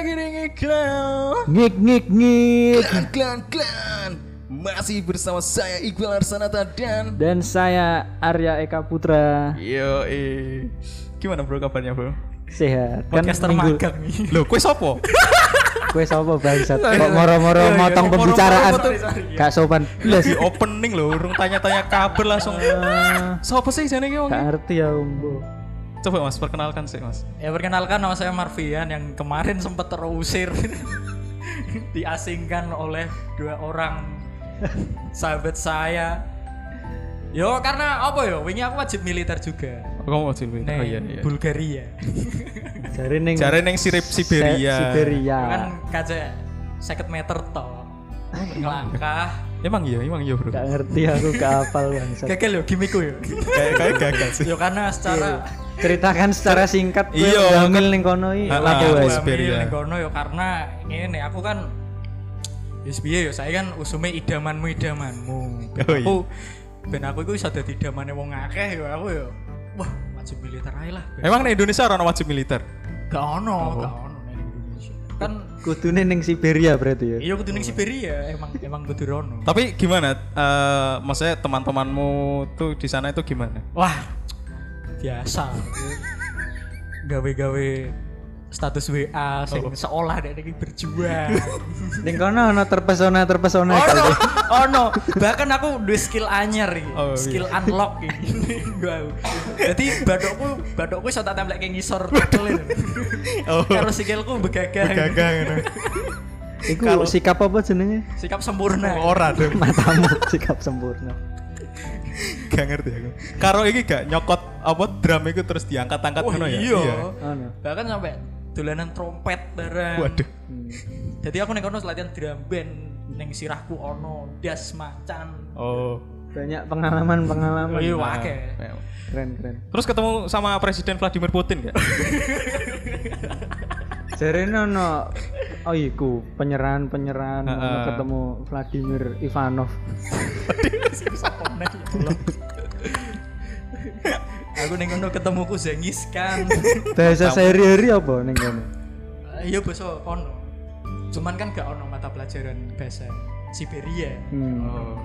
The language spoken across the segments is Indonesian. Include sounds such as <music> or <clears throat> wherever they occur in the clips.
lagi di Ngiklan Ngik ngik ngik. Klan klan klan Masih bersama saya Iqbal Arsanata dan Dan saya Arya Eka Putra. Yo eh Gimana bro kabarnya bro? Sehat. Podcaster minggu- magang. Loh kue sopo? Kue sapa bangsat? Kok moro-moro motong pembicaraan. Gak sopan. Belas. Di opening loh Urung tanya-tanya kabar langsung Ah, Sopo sih jane iki wong? Gak ngerti ya Umbo. Coba mas perkenalkan sih mas Ya perkenalkan nama saya Marvian yang kemarin sempat terusir <laughs> diasingkan oleh dua orang sahabat saya. Yo karena apa yo? Wingi aku wajib militer juga. Oh, Kamu mau cilwi? Neng Oh iya iya Bulgaria. <laughs> Jare ning Jare neng sirip Siberia Se- Siberia. kan kaca 50 meter toh. Ngelangkah. Emang iya, emang iya bro Gak ngerti aku gak hafal bangsat. Gagal yo gimmickku yo. Kayak kayak gagal sih yo karena secara Ceritakan secara singkat Iya, ngambil ning kono iki wae. Wes. Siberia. Ning kono yo karena ini aku kan Yes piye yo saya kan usume idamanmu idamanmu. Ben Oh, iya. aku ben aku iku iso dadi idamane wong akeh yo aku yo. Wah, wajib militer ae lah. Ben. Emang di Indonesia orang wajib militer? Gak ono, gak ono. Kan Kudune ning Siberia berarti ya. iya kudu ning Siberia emang emang kudu rono. Tapi gimana? eh maksudnya teman-temanmu tuh di sana itu gimana? Wah, biasa. Gawe-gawe status WA sing Oh. seolah dek iki berjuang. <laughs> Ning kono ono terpesona terpesona Oh no, oh no. Bahkan aku duwe skill anyar iki. Oh, iya. skill unlock iki. Jadi badokku badokku iso tak templek ke ngisor tekel <laughs> ini. Oh. Karo sikilku begagah. Gagang ngono. Iku sikap apa jenenge? Sikap sempurna. Ora deh. Matamu sikap sempurna. Gak ngerti aku. Karo iki gak nyokot apa drum itu terus diangkat-angkat Oh ngono ya? iya. Ono. Bahkan sampai dolanan trompet bareng. Waduh. Hmm. Jadi aku ning kono latihan drum band ning sirahku ono das macan. Oh. Banyak pengalaman-pengalaman. Iya, Nah, akeh. Keren keren. Terus ketemu sama Presiden Vladimir Putin gak? <laughs> Jarene ono oh iku penyerahan-penyerahan ono Heeh. ketemu Vladimir Ivanov. Sapone, ya Allah. Aku ning kono ketemu ku Zengis kan. Bahasa sehari-hari apa ning kono? Iya basa ono. Cuman kan gak ono mata pelajaran bahasa Siberia. Hmm. Oh.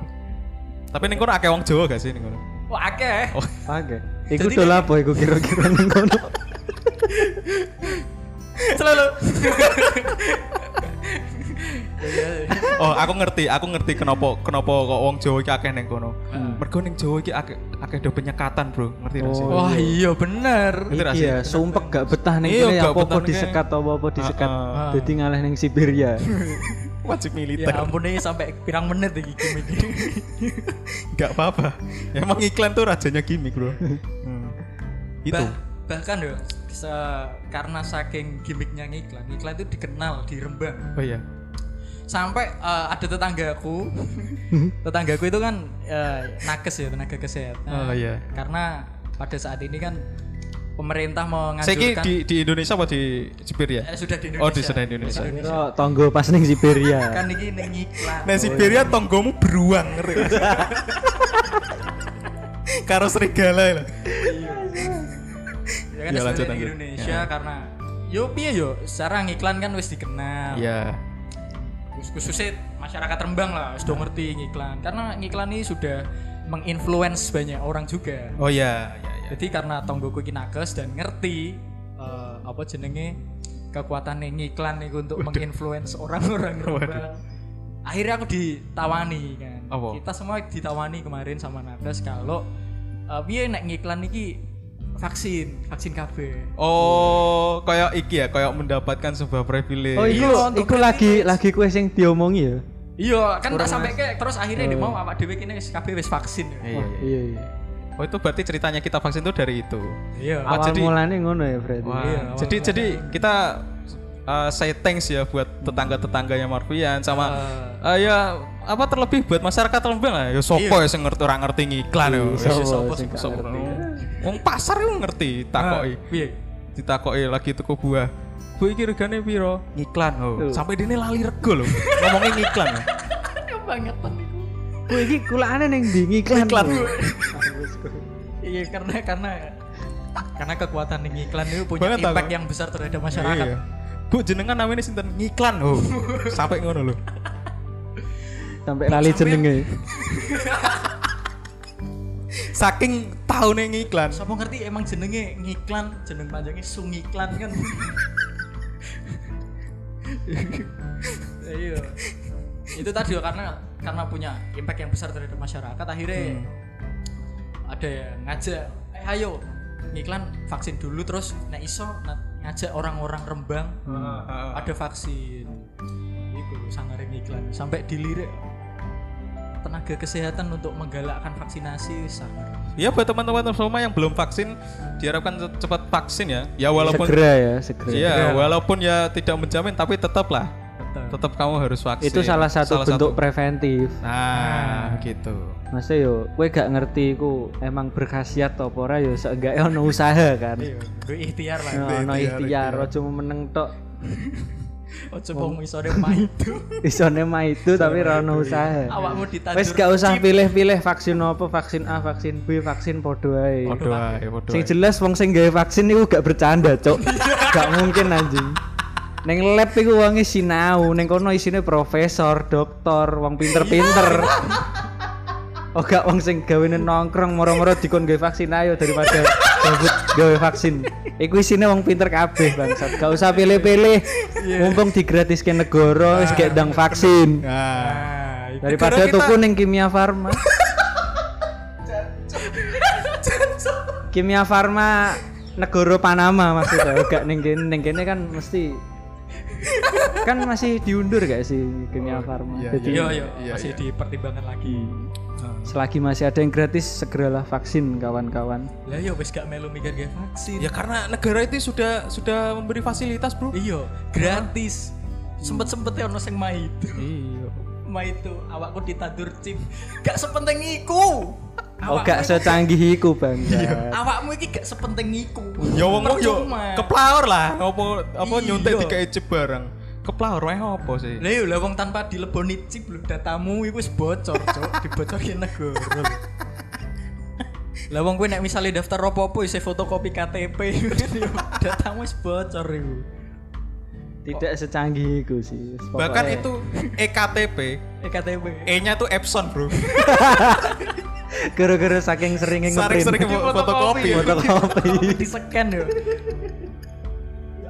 Tapi ning kono akeh wong Jawa gak sih ning kono? Wah akeh. Oh. Oke. <laughs> Iku dol apa iku kira-kira ning kono? Selalu. <laughs> Oh, aku ngerti, aku ngerti kenapa kenapa kok wong Jawa iki akeh ning kono. Mergo ning Jawa iki akeh akeh do penyekatan, Bro. Ngerti gak sih? Oh. Wah iya bener. Ngerti gak Iki sih? ya, sumpek gak betah ning Iya, kene gak apa-apa disekat apa-apa disekat. Heeh. Dadi ngalah ning Siberia. <laughs> Wajib Ya militer. ampun ini sampai pirang menit iki gimmick ini. <laughs> Gak apa-apa. Emang iklan tuh rajanya gimmick, Bro. <laughs> Hmm. Itu. Bah- bahkan yo se- karena saking gimmicknya ngiklan, iklan itu dikenal di Rembang. Oh iya. Sampai eh, ada tetanggaku, <laughs> tetanggaku itu kan eh, nakes ya tenaga kesehatan. Oh, iya. Karena pada saat ini kan pemerintah Saiki menganjurkan di di Indonesia apa di Siberia? eh, sudah di Indonesia. Oh, di sudah di Indonesia. Kira tonggo pas ning Siberia. <laughs> Kan ini ning iklan. Nah, Siberia tonggomu beruang, ngerti gak? <laughs> Karo serigala lah. Ya kan Ya, lanjut. Indonesia karena yo piye yo secara ngiklan kan wis dikenal. Iya. Khusus- khususnya masyarakat Rembang lah sudah ngerti ngiklan. Karena ngiklan ini sudah menginfluence banyak orang juga. Oh iya, iya, iya. jadi karena tonggoku iki nakes dan ngerti eh, apa jenenge kekuatan ngiklan itu untuk menginfluence orang-orang Rembang. Akhirnya aku ditawani kan. Apa? kita semua ditawani kemarin sama nakes kalau eh, piye nek ngiklan vaksin vaksin KB Oh, kayak iki ya, kayak mendapatkan sebuah privilege. Oh, iku Iya, iku lagi lagi kue sing diomongi ya. iya kan tak sampai ke terus akhirnya dia mau awak dhewe kene wis KB wis vaksin ya. Iya, iya. Iya iya. Oh, itu berarti ceritanya kita vaksin itu dari itu. iya Wah, Awal jadi- mulane ngono ya berarti. Wah, Iya, jadi jadi kita uh, say thanks ya buat tetangga-tetangganya Marvian sama uh, ya apa terlebih buat masyarakat Lembang lah. Ya sopo ya sing ngerti orang ngerti ngiklan ya. Iya, sopo sopo sing sopo. ngerti. Wong pasar yo ngerti takoki. Ah, piye Ditakoki lagi tuku buah. Bu iki regane piro? Ngiklan oh. Sampai dene lali rego lho. Ngomongin ngiklan. kebangetan iku Kowe iki kulaane ning ndi ngiklan. Iklan. iya karena karena karena kekuatan ning iklan itu punya Banget, impact aku. yang besar terhadap masyarakat Iya. Bu jenengan namanya sinten ngiklan oh. <laughs> Sampai ngono lho. Sampai lali jenenge. Saking tahunnya ngiklan. Siapa ngerti emang jenenge ngiklan, jeneng panjangnya Sungiklan kan. Iya. Itu tadi karena karena punya impact yang besar terhadap masyarakat akhirnya ada yang ngajak, eh ayo ngiklan vaksin dulu terus nek iso ngajak orang-orang Rembang ada vaksin. Iku sangaring iklan sampai dilirik tenaga kesehatan untuk menggalakkan vaksinasi sangat Ya buat teman-teman semua yang belum vaksin diharapkan ce- cepat vaksin ya. Ya walaupun Segera ya, segera. Iya, walaupun ya tidak menjamin tapi tetaplah Betul. tetap kamu harus vaksin. Itu salah satu bentuk preventif. Nah, gitu. Maksudnya yo, kowe gak ngerti ku emang berkhasiat apa ora yo seenggaknya ono usaha kan. Iya, gue ikhtiar lah. Ono ikhtiar, mau meneng tok. <laughs> Ojo wong isore maidu. <laughs> Isone mah itu tapi ora ono usaha. Awakmu ditandur. Wes gak usah pilih-pilih vaksin apa, vaksin A, vaksin B, vaksin podo ae. Podo ae, podo Sing jelas wong sing gawe vaksin iku gak bercanda, Cok. <laughs> gak mungkin anjing. Neng lab iku wonge sinau, neng kono isine profesor, doktor, wong pinter-pinter. Oh gak wong sing gawe nongkrong moro-moro dikon gawe vaksin ayo daripada gabut gawe vaksin. Iku isine wong pinter kabeh bangsat. Gak usah pilih-pilih. Mumpung digratiske negara wis gak ndang vaksin. Nah, Nah, itu Daripada kita- tuku ning Kimia Farma. <laughs> Kimia Farma negara Panama maksudnya, gak ning kene ning kene kan mesti kan masih diundur gak sih Kimia Farma. iya, Jadi Iya, iya, Iya, masih iya. dipertimbangkan lagi. Selagi masih ada yang gratis segeralah vaksin kawan-kawan. Lah iya wis gak melu mikir gawe vaksin. ya karena negara itu sudah sudah memberi fasilitas, Bro. Iya, gratis. Sempet-sempet ono sing maidu. Iya. Maidu awakku ditandur chip. <laughs> Gak sepenting iku. Oh gak secanggih iku bang. Awakmu iki gak sepenting iku. Ya wong yo keplaur lah, ngopo apa Iya. nyuntik tiga icip bareng. Keplaur wae apa sih? Lah iya lah wong tanpa dileboni chip lho datamu iku wis bocor, Cuk. Dibocorke negara. Lah wong kowe nek misale daftar opo-opo isi fotokopi KTP <laughs> datamu wis bocor iku. Tidak secanggih iku sih. Bahkan itu EKTP, EKTP. E-nya tuh Epson, Bro. <laughs> gara-gara saking seringnya Sering-sering ngeprint. fo- fotokopi. fotokopi. di scan yo.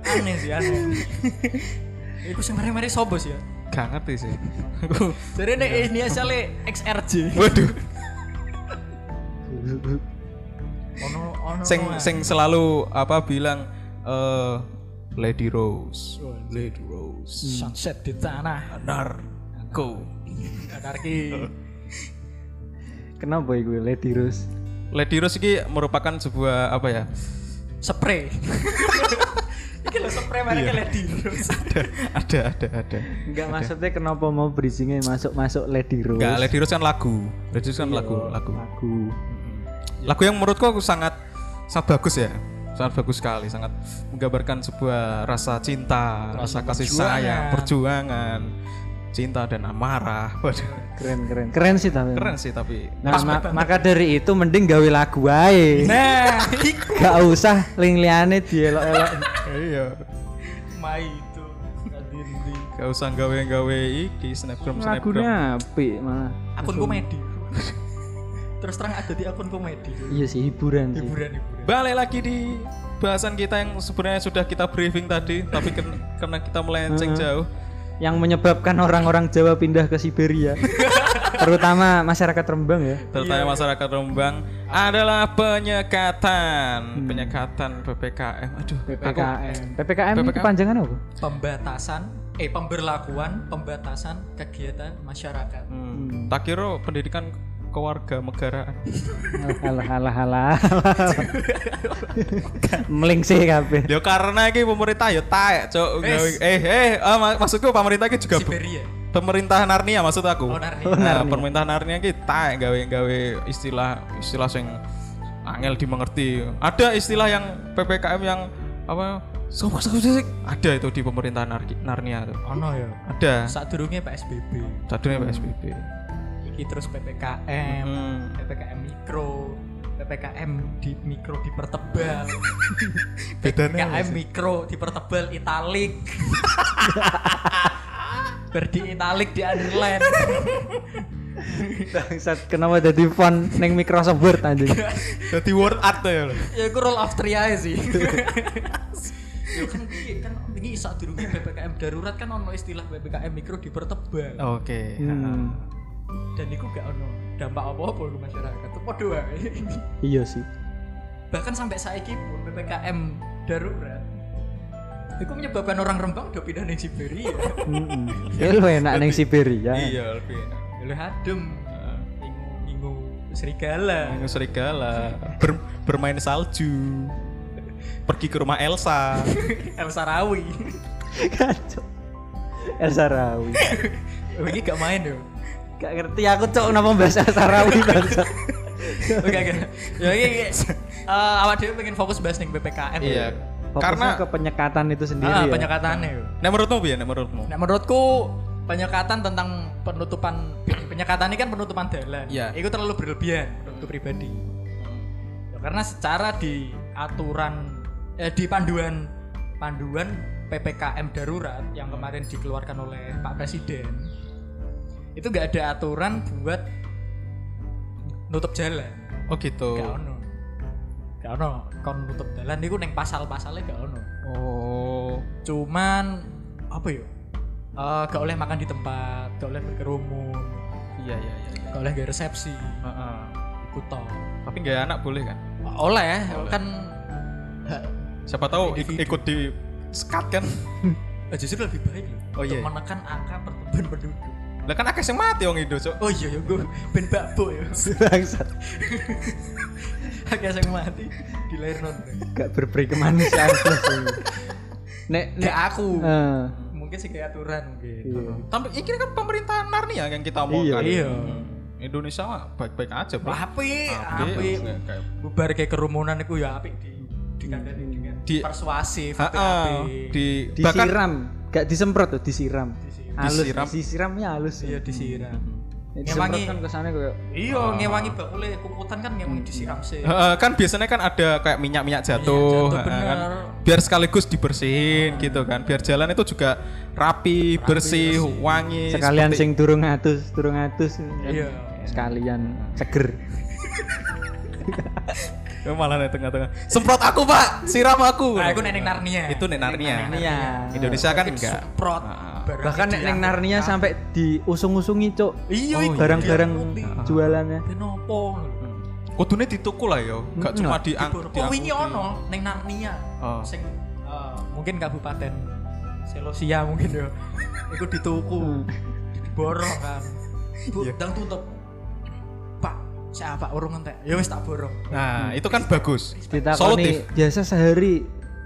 Aneh sih aneh. <laughs> Iku sing mari-mari sobo sih ya. Gak ngerti sih. <laughs> Jadi nek ini asale XRJ. Waduh, Ono ono. sing sing selalu apa bilang eh Lady Rose, Lady Rose, sunset di tanah Narko. anarki. <laughs> Kenapa iku Lady Rose? Lady Rose ini merupakan sebuah apa ya? Spray. <laughs> Iki lho spray mereka Lady Rose. ada, ada, ada. Enggak maksudnya kenapa mau bridgingnya masuk-masuk Lady Rose? Enggak, Lady Rose kan lagu. Lady Rose kan lagu, lagu. Lagu. Lagu yang menurutku aku sangat sangat bagus ya. Sangat bagus sekali, sangat menggambarkan sebuah rasa cinta, rasa, kasih perjuangan. sayang, perjuangan, cinta dan amarah. <laughs> Waduh, Keren keren. Keren sih tapi. keren sih tapi. Nah, ma- maka dari itu mending gawe lagu ae. Nah, <laughs> <laughs> Gak usah ling-liane dielok-elok. Iya. mai itu. Gak usah gawe-gawe iki snapgram snapgram. Lagunya apik malah. akun komedi. Terus terang ada di akun komedi. Iya sih hiburan sih. Hiburan hiburan. Balik lagi di bahasan kita yang sebenarnya sudah kita briefing tadi, tapi karena kita melenceng jauh. Yang menyebabkan orang-orang Jawa pindah ke Siberia. <laughs> Terutama masyarakat Rembang ya. terutama masyarakat Rembang adalah penyekatan, penyekatan PPKM. Aduh, PPKM. PPKM itu PPKM. panjangan apa? Pembatasan eh pemberlakuan pembatasan kegiatan masyarakat. Hmm, tak kira pendidikan keluarga negaraan. Alah alah alah. Melingsih kabeh. Ya karena iki pemerintah ya taek, Cuk. Gawe- Eh eh ah, mak- maksudku pemerintah iki juga Siberia. pemerintah Narnia maksud aku. Oh, Narnia. Nah, pemerintah Narnia iki taek gawe-gawe istilah istilah sing angel dimengerti. Ada istilah yang PPKM yang apa? Sopo sopo sih? Ada itu di pemerintah Nar- Narnia tuh. Ono ya. Ada. Saat durungnya PSBB. Satunya PSBB. Iki terus PPKM, Hmm. PPKM mikro, PPKM di mikro dipertebal. <laughs> Bedanya PPKM mikro dipertebal italik. <laughs> Berdi italik di underline. Bangsat kenapa jadi font neng Microsoft Word anjing. <laughs> Jadi word art tuh ya lho. ya itu roll three aja sih. ya kan kan ini saat durunge PPKM darurat kan ono istilah PPKM mikro dipertebal. Oke. Hmm. Dan itu gak ono dampak apa-apa ke masyarakat. Itu podo. <laughs> Iya sih. bahkan sampai saiki pun ppkm darurat itu menyebabkan orang Rembang udah pindah ke Siberia Heeh. Ya lu enak neng Siberia. Iya, lebih enak. lu adem minggu serigala Minggu serigala ber- bermain salju. Pergi ke rumah Elsa. <laughs> Elsa Rawi Kacau. Elsa Rawi. <laughs> ini gak main yo Gak ngerti aku cok kenapa bahasa Elsa Rawi bangsat. oke oke ya ini ini, eh, awak dewe pengen fokus bahas nih ppkm Iya. Karena Karena ke penyekatan itu sendiri ah, ya. penyekatannya nek menurutmu piye nek menurutmu? Nah menurutku penyekatan tentang penutupan <clears throat> penyekatan ini kan penutupan jalan. Iya. Itu terlalu berlebihan menurutku pribadi. Ya, karena secara di aturan eh, di panduan panduan PPKM darurat yang kemarin dikeluarkan oleh Pak Presiden itu gak ada aturan buat nutup jalan. Oh gitu. Gak ono. Gak ono kon nutup jalan itu neng pasal-pasalnya gak ono. Oh. Cuman apa ya? Eh, gak boleh makan di tempat, gak boleh berkerumun, Iya iya iya. gak boleh gak resepsi, Heeh. ikut toh. Tapi nggak anak boleh kan? Oleh, kan hak Siapa tahu ik- ikut di skat kan? eh, <laughs> justru lebih baik loh Oh, untuk iya. menekan angka pertumbuhan penduduk. Lah kan akeh sing mati wong Indo, Cuk. Oh iya ya gue ben bakbo ya. <laughs> Bangsat. <laughs> Agak sing mati di lahir non. Gak berperi kemanusiaan. <laughs> Nek nek Nek aku Eh, mungkin sih kayak aturan mungkin. iya. Tapi ini kan pemerintahan Narnia yang kita omongkan. Iya. Hmm. Indonesia mah baik-baik aja, Bro. Api, Apik, api. Bubar kayak kerumunan itu ya api di dikandani dengan Di- persuasif, api-api. di bahkan disiram, gak disemprot tuh, disiram. Disiram. Halus, Disiram. disiramnya halus. Iya disiram. Nek Ngewangi. kan ke sana kayak Iya, ngewangi bakule kukutan kan ngewangi disiram sih. Heeh, kan biasanya kan ada kayak minyak-minyak jatuh, jatuh, heeh, kan. biar sekaligus dibersihin gitu kan biar jalan itu juga rapi, bersih, bersih. wangi sekalian seperti- sing durung atus, durung atus. Iya. Sekalian seger. Ya, <laughs> malah di tengah-tengah semprot aku pak siram aku Nah, aku neneng Narnia. itu nek Narnia Narnia. Indonesia kan enggak Semprot. Barang Bahkan nek neng. Narnia sampai diusung-usungi, Cuk. Iya, Oh, Barang-barang jualannya. Kenapa? kudune dituku lah yo gak Mm, cuma di Oh, wingi ono neng Narnia. Oh. Sing eh, mungkin kabupaten Selosia mungkin yo. Iku dituku. Diborong kan. Bu, dang tutup. Pak, siapa urung entek? Ya wis tak borong. nah itu kan bagus Ditakoni solutif biasa sehari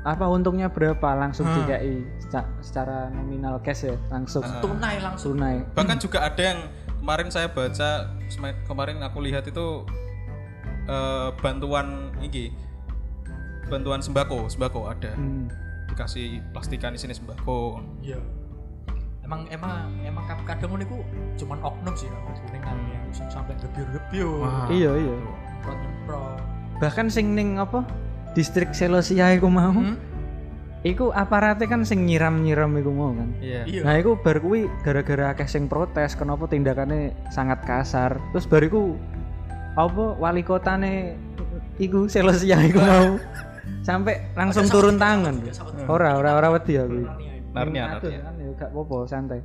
apa untungnya berapa langsung Hmm. DKI seca- secara nominal cash ya langsung Tunai langsung. tunai. bahkan juga ada yang kemarin saya baca kemarin aku lihat itu eh, bantuan ini bantuan sembako sembako ada Hmm. dikasih plastikan di sini sembako Iya. Emang emang emang kadang- kadang cuman oknum sih nek ning Narnia sing sampai gebyur-gebyur. Wah. Iya iya. Bahkan sing ning apa? Distrik Selosia iku mau. Hmm? Iku aparatnya kan sing nyiram-nyiram iku mau kan. iya Iya. Nah, iku bar kuwi gara-gara akeh sing protes kenapa tindakannya sangat kasar. Terus bar iku apa wali kotane iku Selosia iku mau <laughs> sampai langsung Ada turun tangan. Ora, ora ora wedi aku. Narnia. Narnia kan ya gak apa-apa santai.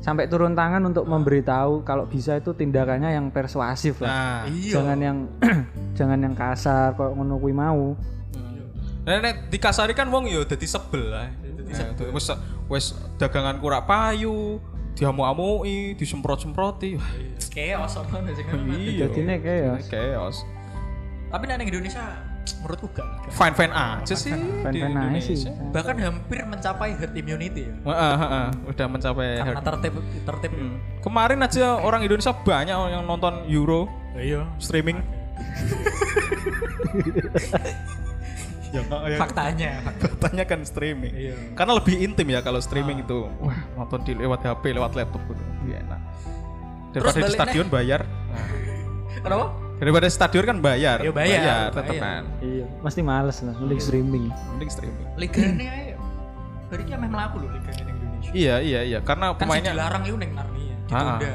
Sampai turun tangan untuk memberitahu kalau bisa itu tindakannya yang persuasif lah. nah Iya. Jangan yang <clears throat> jangan yang kasar kok ngono kuwi mau. Nah, nek dikasari kan wong yo dadi sebel lah. Nah, Wis wis dagangan kurak payu, diamu-amui, disemprot-semproti. Wah, Chaos ono sing ngono. Iya. Jadinya chaos. Chaos. Tapi nek ning Indonesia menurutku gak. Fine fine aja sih di Fan-fan aja sih. Bahkan hampir mencapai herd immunity ya. Heeh, heeh, udah mencapai Karena herd. tertib tertib. Hmm. Kemarin aja orang Indonesia banyak yang nonton Euro Iya. streaming. <laughs> ya ya. Faktanya. Faktanya kan streaming. Iya. Karena lebih intim ya kalau streaming itu. Wah, nonton di lewat HP, lewat laptop gitu. Lebih enak. Daripada di balik stadion bayar. <laughs> Kenapa? Daripada stadion kan bayar. Ya, bayar, bayar. kan. Iya, mesti males lah mending streaming. Mending streaming. Liga ini aja. Berarti emang melaku loh liga ini di Indonesia. Iya, iya, iya. Karena Kan pemainnya dilarang itu neng Narnia. Ah. Ditunda.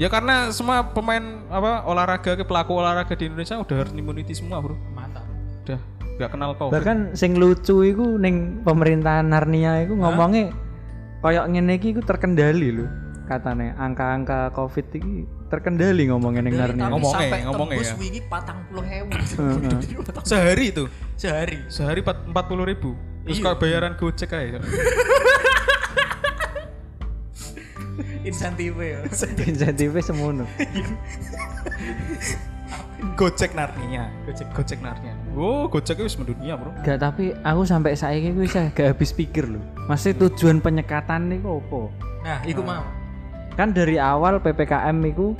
Ya karena semua pemain apa olahraga ke pelaku olahraga di Indonesia udah herd immunity semua, Bro. Mantap. Udah nggak kenal kau. Bahkan sing lucu iku ning pemerintahan Narnia iku ngomongnya kayak ngene iki iku terkendali lho. Katanya angka-angka Covid iki terkendali ngomongnya ning Dari Narnia. Ngomongnya, sampai ngomongnya tembus ya. wingi patang puluh hewan. <laughs> Sehari itu. Sehari. Sehari empat puluh ribu. Terus Iya. kalau bayaran gojek aja. Insentif ya. <laughs> Insentifnya semono. <laughs> gojek Narnia. Gojek Gojek Narnia. Oh, gojek itu mendunia, Bro. Gak tapi aku sampai saiki ku bisa gak habis pikir loh. Maksudnya tujuan penyekatan niku apa? Nah, iku mau. Kan dari awal PPKM itu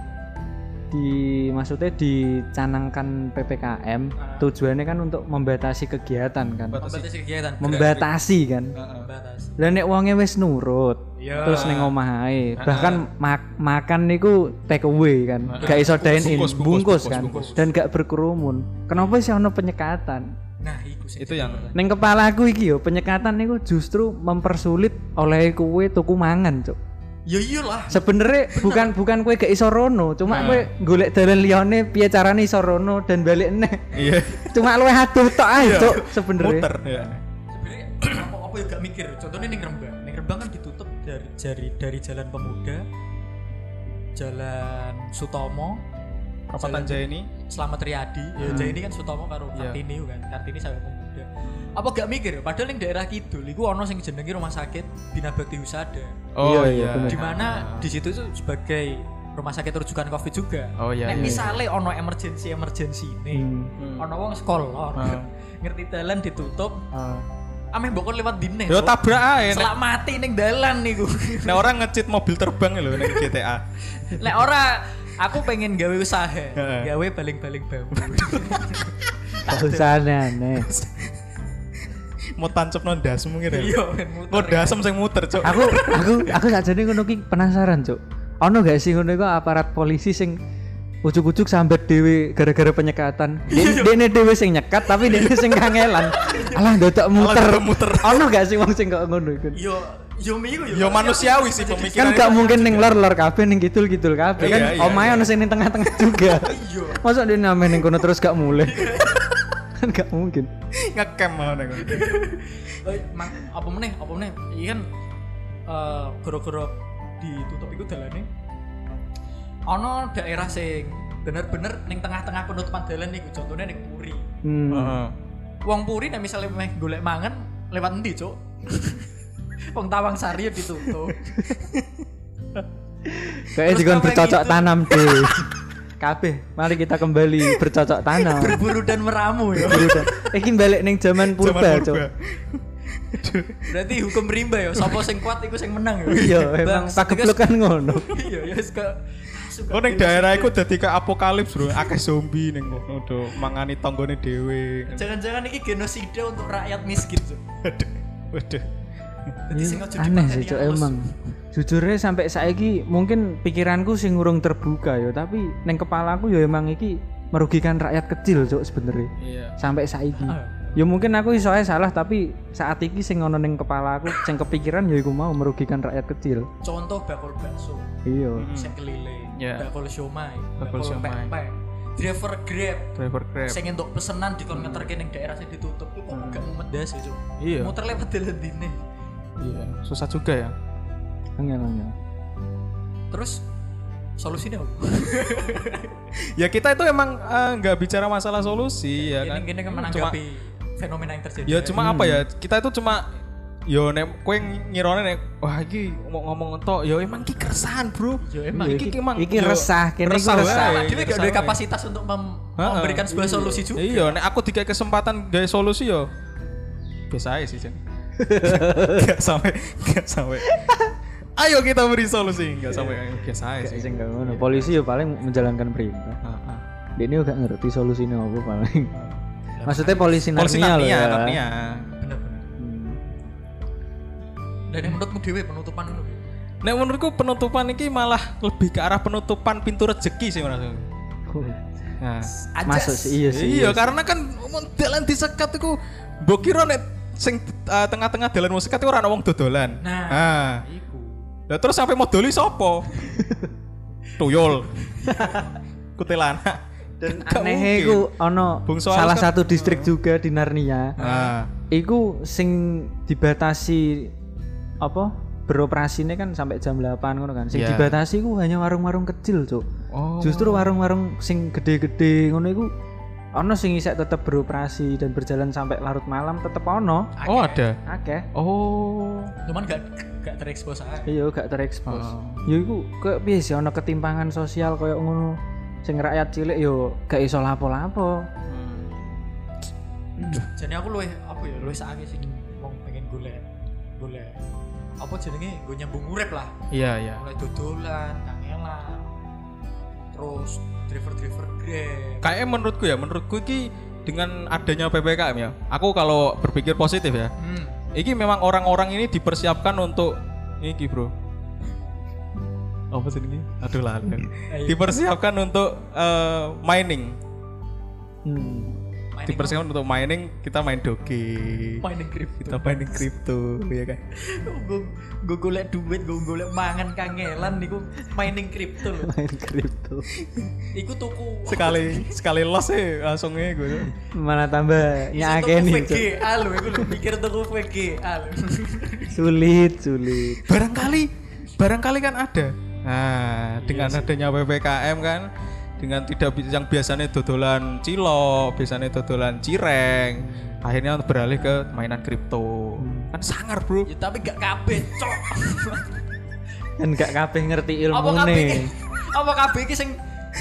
di maksudnya dicanangkan PPKM tujuannya kan untuk membatasi kegiatan kan. Membatasi kegiatan. Membatasi kan. Membatas. Lah nek wonge wis nurut. Iya. Terus ning omah ae. Bahkan mak- makan niku take away kan. Gak iso dine in, Bungkus, bungkus, kan. bungkus. Dan gak berkerumun. Kenapa sih ono penyekatan? Nah, iku sih. Itu yang Ning kepalaku iki yo, penyekatan niku justru mempersulit oleh kue tuku mangan, Cuk. Ya iyalah. Sebenarnya bukan bukan kue gak iso rono, cuma kue golek dalan liyane piye carane iso rono dan balik neh. iya Cuma luwih aduh tok ae, Cuk, sebenarnya. muter ya. Sebenarnya <clears throat> apa apa ya gak mikir. Contohnya ning dari dari Jalan Pemuda, Jalan Sutomo, Perapatan Jaya ini Selamat Riyadi. Ya ini kan Sutomo karo Iya. Kartini kan. Kartini sampai Pemuda. Apa gak mikir? Padahal ning daerah kidul iku ono sing jenenge rumah sakit Bina Bakti Husada. Oh Iya, iya, iya. di mana di situ tuh sebagai rumah sakit rujukan covid juga Oh iya. Nek iya. misalnya ono emergency emergency ini Hmm. ono wong sekolah Ah. <laughs> ngerti dalan ditutup Ah. Ameh mbokon lewat dine Yo tabrak ae. Nek, selak mati ning dalan niku <laughs> nek orang ngecit mobil terbang lho ning GTA. lek ora aku pengen gawe usaha gawe baling-baling bambu <laughs> Usahane aneh. <laughs> Mau tancep nang dasmu ngene. iya muter. Mau dasem sing muter, Cuk. Aku aku aku sakjane ngono ki penasaran, Cuk. Ono gak sih ngono iku aparat polisi sing ujuk-ujuk sambat dhewe gara-gara penyekatan. Iya. Dene dhewe sing nyekat tapi dene sing kangelan. Alah ndotok muter. ndotok muter. <laughs> Ono gak sih wong sing kok ngono iku? yo yo mi iku yo Yo manusiawi sih Kan pemikiran. gak mungkin ning lor-lor kabeh ning kidul-kidul kabeh kan. Iya, iya, Omahe ono sing ning tengah-tengah juga. <laughs> iya Masa dia namain ning kono terus gak mulai? <laughs> kan gak mungkin. malah ning. Eh, mang- apa meneh apa meneh iki kan eh gara-gara ditutup iku dalane ono daerah sing bener-bener ning tengah-tengah penutupan dalan niku contohnya ning Puri Hmm. Heeh. Wong Puri nek misalnya meh golek mangan lewat endi cuk <laughs> wong Tawang Sari ditutup <laughs> Kayaknya juga bercocok gitu? tanam <laughs> deh. Kabeh, mari kita kembali bercocok tanam. berburu dan meramu ya Udah. Iki balik ning zaman purba, Cuk. purba. berarti hukum rimba ya sapa sing kuat iku sing menang ya Iya, emang pakepluk kan ngono. iya ya suka Oh ning daerah iku dadi ke apokalips, Bro. Akeh zombie ning kono do mangani tanggane dhewe. jangan-jangan ini genosida untuk rakyat miskin cuk Waduh. Jadi ojo Aneh sih, halus. emang. Jujurnya sampai saiki mungkin pikiranku sing urung terbuka ya, tapi neng kepalaku ya emang iki merugikan rakyat kecil, Cuk, sebenarnya. Iya. Sampai saiki. Ya mungkin aku iso ae salah tapi saat iki sing ono ning kepalaku sing kepikiran ya iku mau merugikan rakyat kecil. contoh bakul bakso Iya. sing keliling Ya. bakul siomay Bakul siomay. pempek driver grab Driver Grab. sing entuk pesenan dikon ngeterke ning daerah sing ditutup iku kok gak mumedas ya cuk Iya. muter lewat dalan dine Iya, susah juga ya. Angel angel. terus solusinya apa? <laughs> Ya kita itu emang eh, nggak bicara masalah solusi ya ini kan. gini kan Cuma- menanggapi fenomena yang terjadi ya cuma apa ya? Kita itu cuma yo nek kowe ngirone nek wah iki ngomong ngomong entok yo emang iki keresahan, Bro. Ya, emang iki, iki- emang iki yo resah, kene iki resah resah. dhewe gak ada kapasitas untuk mem- Heeh. memberikan sebuah solusi juga Iya, nek aku dikasih kesempatan gawe solusi yo biasa aja sih, Jen. <laughs> Gak sampai gak sampai. Ayo kita beri solusi, gak sampai ayo, biasa aja sih. Sing gak ngono. Polisi ya paling menjalankan perintah. Ah, ah. Dia ini gak ngerti solusinya apa paling. Maksudnya polisi Polisi Narnia loh Narnia, ya. Narnia. Hmm. dan yang menurutmu dewe penutupan itu Nek menurutku penutupan ini malah lebih ke arah penutupan pintu rezeki sih menurutku. Nah. Ajas. Masuk sih iya sih. Iya, karena kan mun dalan disekat iku mbok kira nek sing uh, tengah-tengah dalan mau sekat iku ora ana wong dodolan. Nah. Nah. Iku. Lah terus sampai modoli sapa? <laughs> Tuyul. <laughs> Kutilana. Dan aneh iku ono salah kan- satu distrik juga di Narnia. Nah. Iku sing dibatasi apa? Beroperasinya kan sampai jam 8 ngono kan. Sing Iya. dibatasi iku hanya warung-warung kecil, Cuk. Oh. Justru warung-warung sing gede-gede ngono iku ono sing isek tetep beroperasi dan berjalan sampai larut malam tetep ono. Oh, ada. Akeh. Oh. Cuman gak gak terekspos aja. Iya gak terekspos. Oh. Ya iku kayak piye sih ono ketimpangan sosial koyo ngono. Sing rakyat cilik yo gak iso lapo-lapo. Jadi aku luwih apa ya luwih sakit sih wong pengen golek golek apa jenenge gue nyambung urip lah. Iya, iya. Mulai dodolan, kangelan. Terus driver-driver Grab. Kayaknya menurutku ya, menurutku iki dengan adanya PPKM ya. Aku kalau berpikir positif ya. Hmm. Iki memang orang-orang ini dipersiapkan untuk iki, Bro. Apa sih ini? Aduh lah. <laughs> Ayo. dipersiapkan untuk eh, mining. Hmm. Mining Dipersiapkan untuk mining, kita main doge. Mining crypto. Kita mining kripto, ya kan. gue gue golek duit, gue golek mangan kangelan niku mining crypto lho. Main kripto. Iku tuku Sekali sekali loss sih langsung gue. Mana tambah Iso nyake tuku. VGA lho iku mikir tuku VGA lho. Sulit, sulit. barangkali barangkali kan ada nah dengan adanya ppkm kan dengan tidak yang biasanya dodolan cilok biasanya dodolan cireng akhirnya beralih ke mainan kripto kan sangar bro Ya tapi gak kabeh, cok. Kan gak kabeh ngerti Apa ilmu kabeh? iki- Apa kabeh iki sing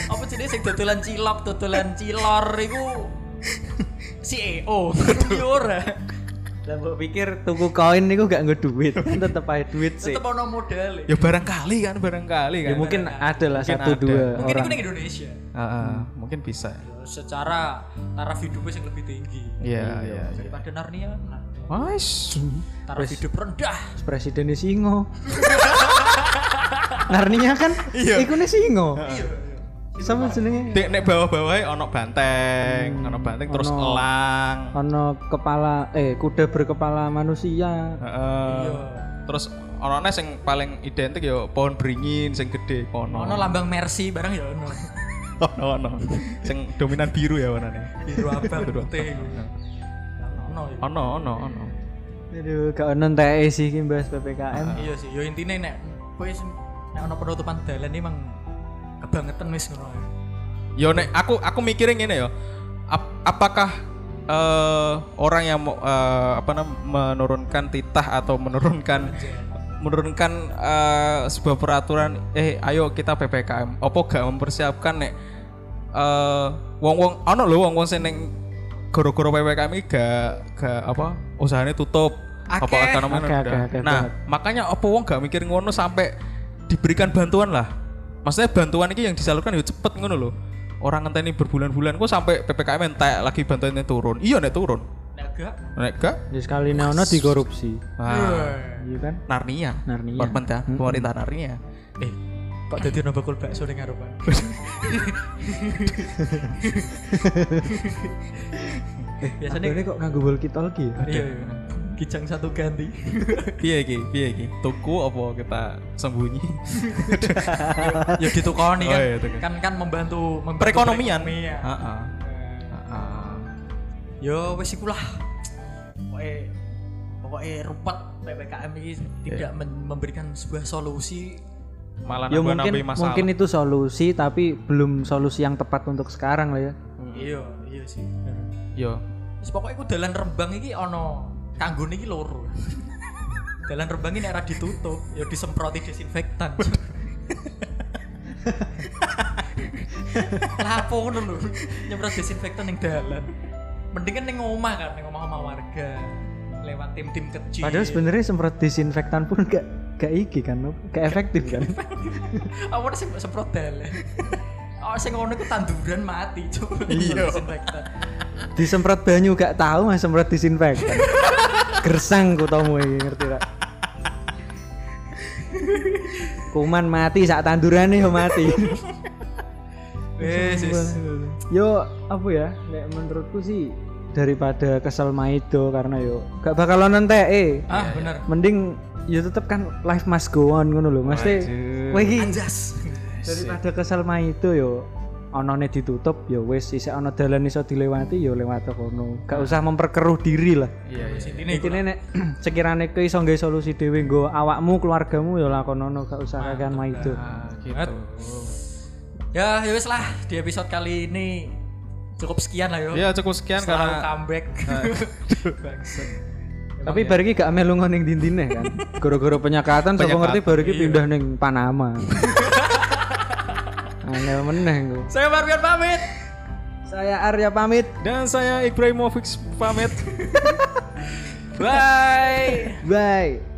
apa jenenge sing dodolan cilok, dodolan cilor iku CEO. <laughs> Yo ora. Lah mbok pikir tuku koin niku gak nggo duit, <laughs> tetep aja duit sih. Tetep ono modal. ya barangkali kan barangkali kan Ya mungkin ada lah satu dua Mungkin orang. iku ning Indonesia. Ah, ah, mungkin bisa Ya, secara taraf hidupnya yang lebih tinggi. iya iya iya Daripada Narnia, nah, Wais. taraf hidup rendah. Presiden singo. <laughs> Narnia kan Iya. iku singo. Iya. Sama jenenge Dek nek bawah-bawahnya ono banteng, ono banteng terus Ono. elang. ono kepala eh kuda berkepala manusia. Heeh. Iya. Terus ono sing paling identik ya pohon beringin sing gede kono. Ono lambang Mercy barang ya ono. <laughs> ono ono. Sing dominan biru ya warnane. Biru abang putih iku. Ono ya. Ono ono ono. Aduh, gak ono entek sih iki bahas PPKM. Iya sih, yo intine nek kowe sing nek ono penutupan dalan emang kebangetan wis ngono. Yo nek aku aku mikirin gini ya. ap- apakah eh, orang yang eh, apa namanya menurunkan titah atau menurunkan menurunkan eh, sebuah peraturan eh ayo kita PPKM opo gak mempersiapkan nek eh wong-wong ono lho wong-wong sing ning goro-goro PPKM iki gak gak apa usahanya tutup apa Akeh. ekonomi rendah. akeh, akeh nah makanya opo wong gak mikir ngono sampai diberikan bantuan lah maksudnya bantuan ini yang disalurkan ya cepet ngono loh orang ngenteni berbulan-bulan kok sampai PPKM entek lagi bantuannya turun iya nek turun Nek gak nek gak Ya sekali ono dikorupsi. nah, Iya kan? Narnia Narnia. pemerintah pemerintah Narnia eh kok dadi ono bakul bakso ning ngarepan. <laughs> eh biasanya Ini kok nganggo walkie talkie ya? iya iya. Kijang satu ganti. <laughs> piye iki piye iki tuku apa kita sembunyi ya ditukoni kan. Oh, iya, kan kan membantu, membantu perekonomian. Heeh. Heeh. Yo wis iku lah. Pokoke pokoke rumput PPKM ini tidak men- memberikan sebuah solusi. malah Ya nambah mungkin masalah mungkin itu solusi tapi belum solusi yang tepat untuk sekarang lah ya. Iya, iya sih. yo Wis pokoke iku dalan Rembang iki ana kanggone iki loro. <laughs> dalan Rembang ini era ditutup, ya disemproti desinfektan. lah <laughs> apa ngono lho, nyemprot desinfektan ning dalan. Mending kan ning omah kan, ning omah-omah warga. Lewat tim-tim kecil. Padahal sebenarnya semprot disinfektan pun gak gak iki kan, gak efektif kan. <laughs> Apa sih semprot dalan? Oh, sing ngono iku tanduran mati, cuk. Iya. Desinfektan. Disemprot banyu gak tahu mas semprot disinfektan. Gersang ku tamu iki ngerti gak? Kuman mati saat tandurannya yo mati. Wes. Yo apa ya? Nek menurutku sih daripada kesel Maido karena yo gak bakal nonton eh Ah, bener. mending ya tetep kan life must go on ngono lho mesti kowe iki daripada kesel Maido yo onone ditutup ya wis. Isih ana dalan iso dilewati ya lewat kono. Gak usah memperkeruh diri lah. Iya, iya. Intine Intine nek <clears throat> sekiranya kowe iso nggawe solusi dhewe nggo awakmu keluargamu ya lakonono gak usah kakean Maido. Nah, gitu. Ya, ya wis lah di episode kali ini cukup sekian lah yo. Ya cukup sekian Setelah karena comeback. <laughs> Bangsat. tapi baru iki gak melu ning dindine kan. <laughs> Gara-gara penyekatan sapa ngerti baru iki pindah ning Panama <laughs> Angel meneh engko. Saya Marvian pamit. Saya Arya pamit. dan saya Ibrahimovic pamit. <laughs> Bye. Bye.